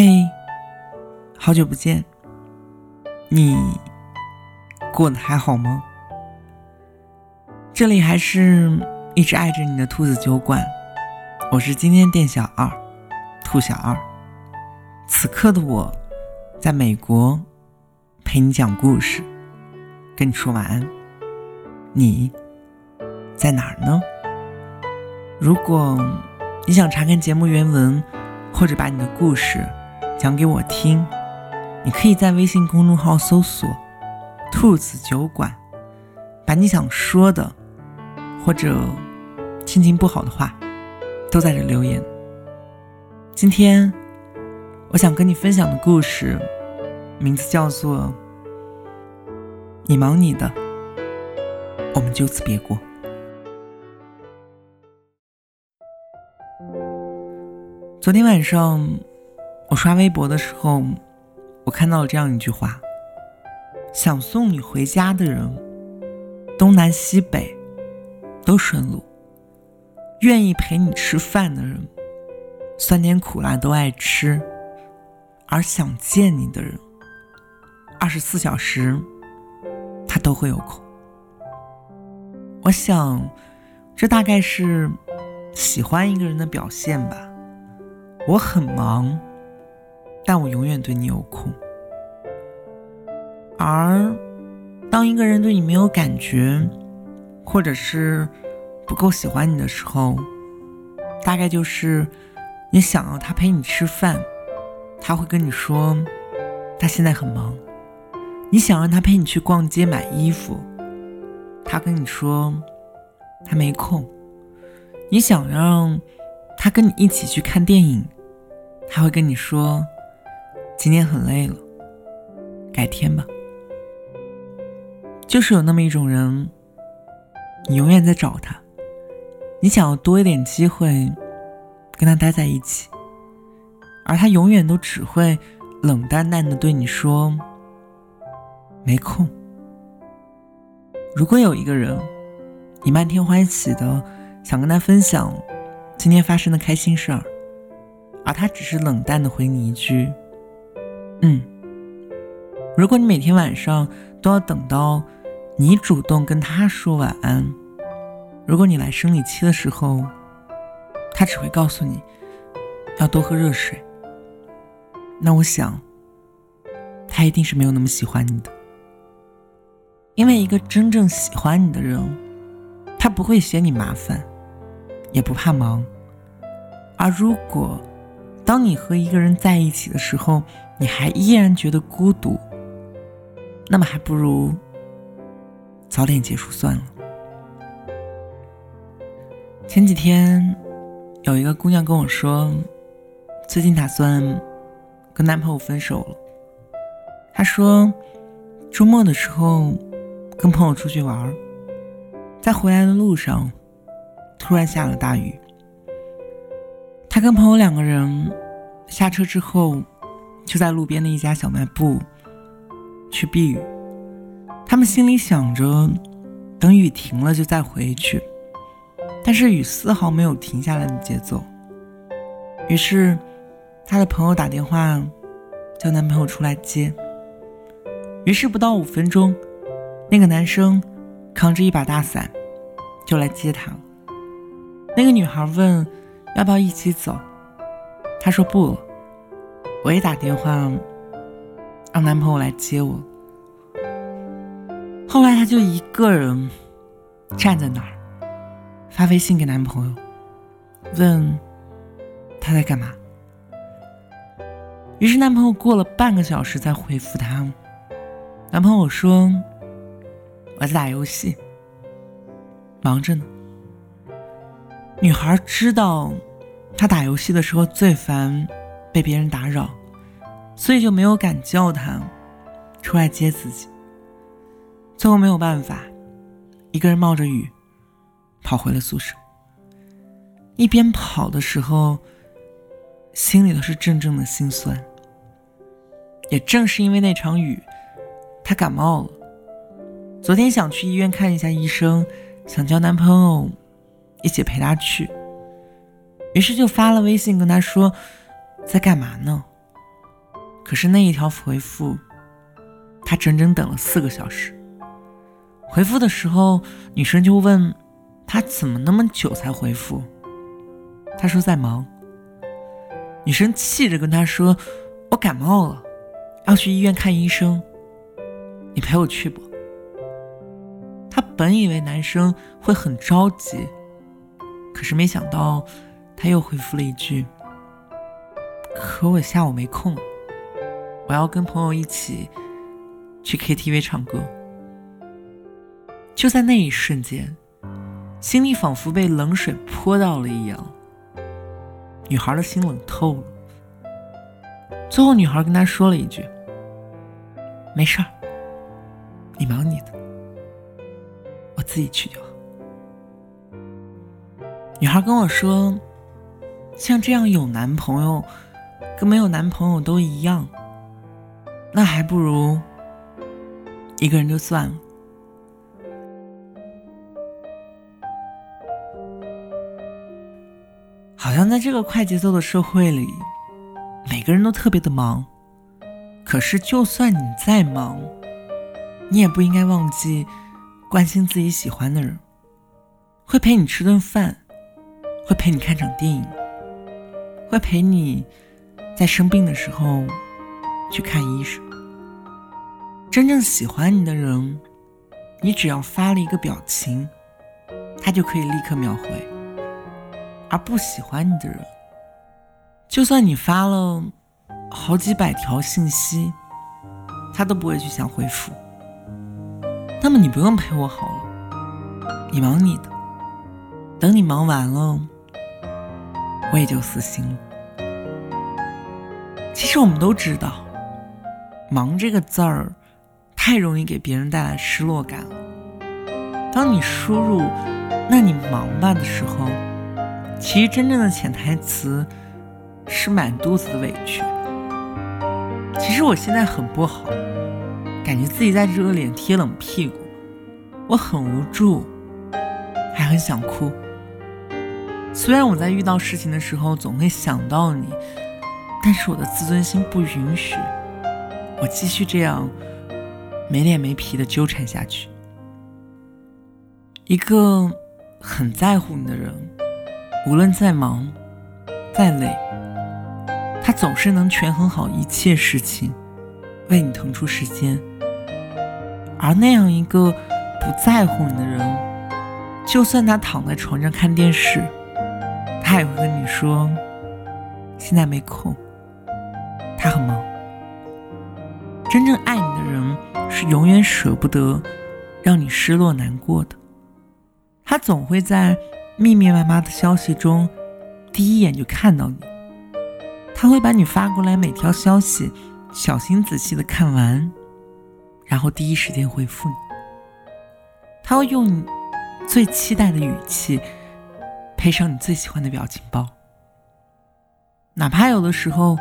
嘿，好久不见，你过得还好吗？这里还是一直爱着你的兔子酒馆，我是今天店小二，兔小二。此刻的我，在美国陪你讲故事，跟你说晚安。你在哪儿呢？如果你想查看节目原文，或者把你的故事讲给我听，你可以在微信公众号搜索“兔子酒馆”，把你想说的或者心情不好的话都在这留言。今天我想跟你分享的故事名字叫做“你忙你的，我们就此别过”。昨天晚上，我刷微博的时候，我看到了这样一句话：想送你回家的人，东南西北都顺路；愿意陪你吃饭的人，酸甜苦辣都爱吃；而想见你的人，二十四小时他都会有空。我想，这大概是喜欢一个人的表现吧。我很忙，但我永远对你有空。而当一个人对你没有感觉，或者是不够喜欢你的时候，大概就是你想要他陪你吃饭，他会跟你说他现在很忙；你想让他陪你去逛街买衣服，他跟你说他没空；你想让他跟你一起去看电影。他会跟你说：“今天很累了，改天吧。”就是有那么一种人，你永远在找他，你想要多一点机会跟他待在一起，而他永远都只会冷淡淡的对你说：“没空。”如果有一个人，你漫天欢喜的想跟他分享今天发生的开心事儿。而他只是冷淡的回你一句：“嗯。”如果你每天晚上都要等到你主动跟他说晚安，如果你来生理期的时候，他只会告诉你要多喝热水，那我想他一定是没有那么喜欢你的。因为一个真正喜欢你的人，他不会嫌你麻烦，也不怕忙，而如果。当你和一个人在一起的时候，你还依然觉得孤独，那么还不如早点结束算了。前几天有一个姑娘跟我说，最近打算跟男朋友分手了。她说，周末的时候跟朋友出去玩，在回来的路上突然下了大雨。她跟朋友两个人下车之后，就在路边的一家小卖部去避雨。他们心里想着，等雨停了就再回去，但是雨丝毫没有停下来的节奏。于是，她的朋友打电话叫男朋友出来接。于是不到五分钟，那个男生扛着一把大伞就来接她了。那个女孩问。要不要一起走？她说不，我也打电话让男朋友来接我。后来她就一个人站在那儿发微信给男朋友，问他在干嘛。于是男朋友过了半个小时才回复她。男朋友说我在打游戏，忙着呢。女孩知道。他打游戏的时候最烦被别人打扰，所以就没有敢叫他出来接自己。最后没有办法，一个人冒着雨跑回了宿舍。一边跑的时候，心里头是阵阵的心酸。也正是因为那场雨，她感冒了。昨天想去医院看一下医生，想叫男朋友一起陪她去。于是就发了微信跟他说：“在干嘛呢？可是那一条回复，他整整等了四个小时。回复的时候，女生就问他怎么那么久才回复，他说在忙。女生气着跟他说：“我感冒了，要去医院看医生，你陪我去不？”他本以为男生会很着急，可是没想到他又回复了一句：“可我下午没空，我要跟朋友一起去 KTV 唱歌。”就在那一瞬间，心里仿佛被冷水泼到了一样。女孩的心冷透了。最后，女孩跟他说了一句：“没事儿，你忙你的，我自己去就好。”女孩跟我说：“像这样有男朋友，跟没有男朋友都一样，那还不如一个人就算了。”好像在这个快节奏的社会里，每个人都特别的忙。可是，就算你再忙，你也不应该忘记关心自己喜欢的人，会陪你吃顿饭，会陪你看场电影，会陪你在生病的时候去看医生。真正喜欢你的人，你只要发了一个表情，他就可以立刻秒回。而不喜欢你的人，就算你发了好几百条信息，他都不会去想回复。那么你不用陪我好了，你忙你的。等你忙完了，我也就死心了。其实我们都知道，“忙”这个字儿太容易给别人带来失落感了。当你输入“那你忙吧”的时候，其实真正的潜台词是满肚子的委屈。其实我现在很不好，感觉自己在热脸贴冷屁股，我很无助，还很想哭。虽然我在遇到事情的时候总会想到你，但是我的自尊心不允许我继续这样没脸没皮的纠缠下去。一个很在乎你的人。无论再忙、再累，他总是能权衡好一切事情，为你腾出时间。而那样一个不在乎你的人，就算他躺在床上看电视，他也会跟你说：“现在没空，他很忙。”真正爱你的人，是永远舍不得让你失落难过的，他总会在。密密麻麻的消息中，第一眼就看到你。他会把你发过来每条消息小心仔细的看完，然后第一时间回复你。他会用你最期待的语气，配上你最喜欢的表情包。哪怕有的时候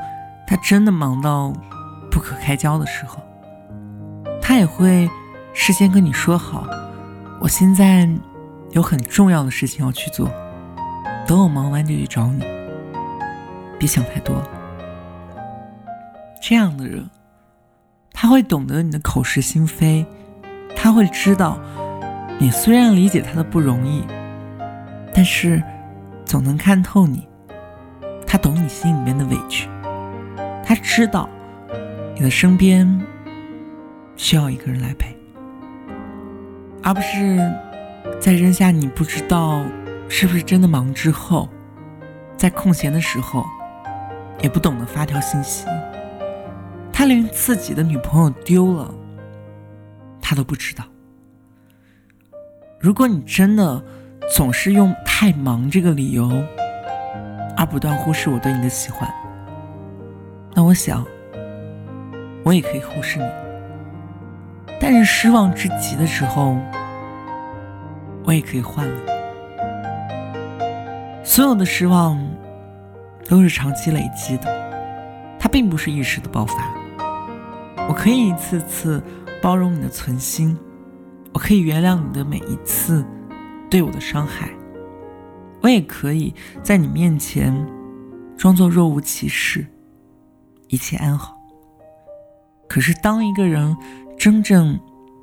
他真的忙到不可开交的时候，他也会事先跟你说好，我现在。有很重要的事情要去做，等我忙完就去找你。别想太多。这样的人，他会懂得你的口是心非，他会知道你虽然理解他的不容易，但是总能看透你。他懂你心里面的委屈，他知道你的身边需要一个人来陪，而不是。在扔下你不知道是不是真的忙之后，在空闲的时候，也不懂得发条信息。他连自己的女朋友丢了，他都不知道。如果你真的总是用太忙这个理由，而不断忽视我对你的喜欢，那我想，我也可以忽视你。但是失望至极的时候。我也可以换了。所有的失望都是长期累积的，它并不是一时的爆发。我可以一次次包容你的存心，我可以原谅你的每一次对我的伤害，我也可以在你面前装作若无其事，一切安好。可是当一个人真正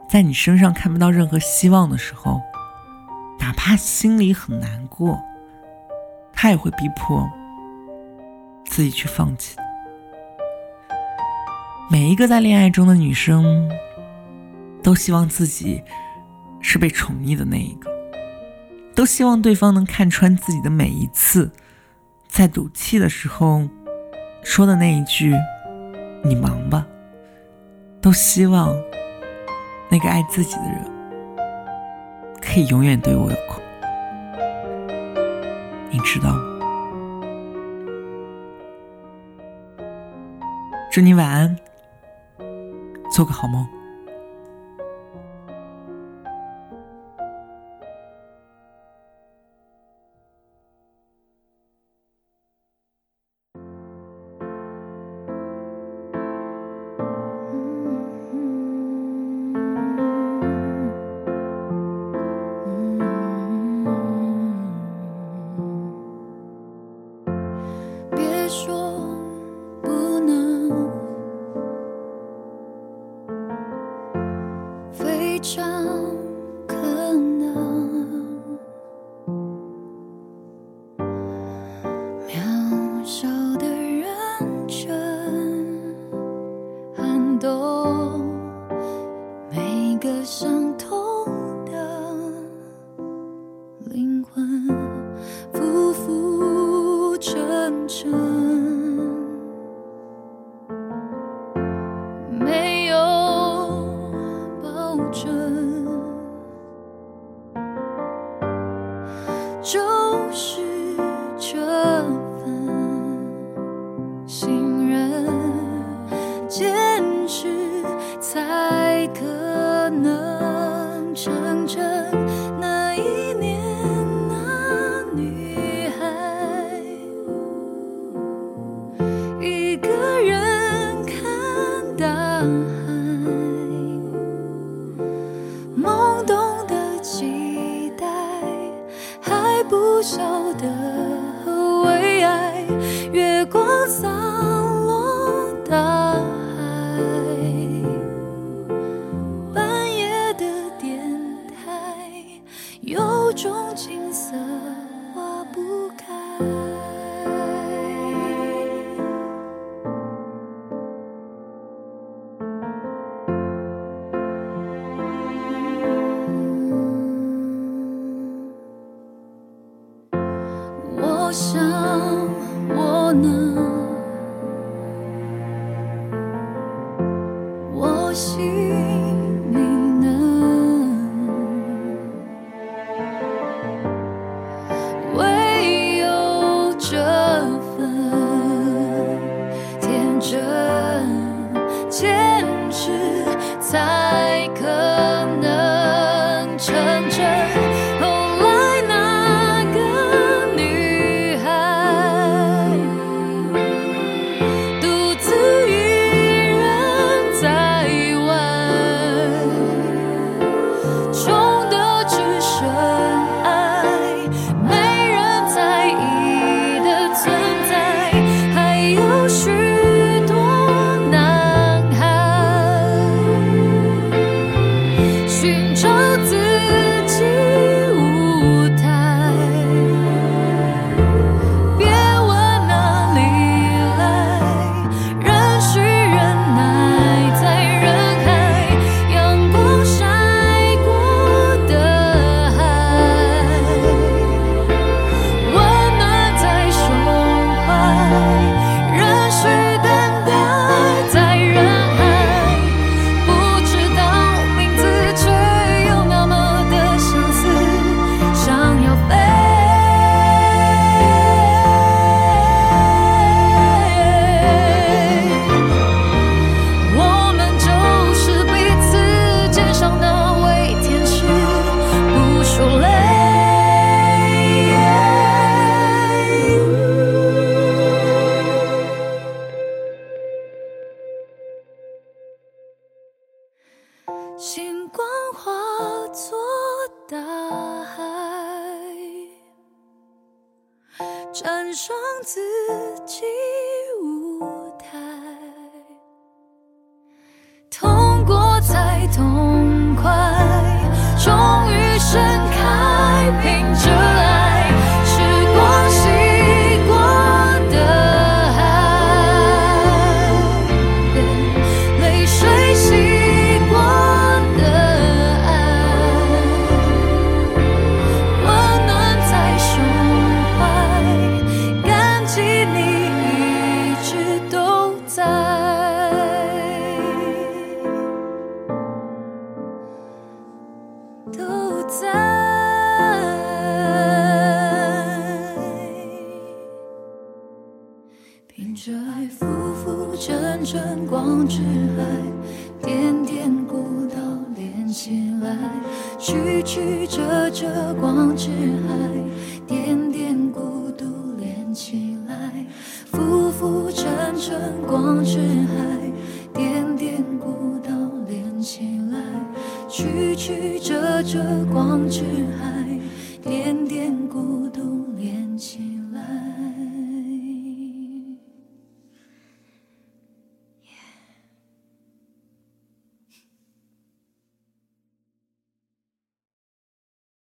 在你身上看不到任何希望的时候，哪怕心里很难过，他也会逼迫自己去放弃。每一个在恋爱中的女生，都希望自己是被宠溺的那一个，都希望对方能看穿自己的每一次在赌气的时候说的那一句“你忙吧”，都希望那个爱自己的人可以永远对我有空。你知道吗？祝你晚安。做个好梦。答。才可能成真。上自己舞台痛过才懂着光之海，点点孤独连起来，浮浮沉沉光之海，点点孤岛连起来，曲曲折折光之海。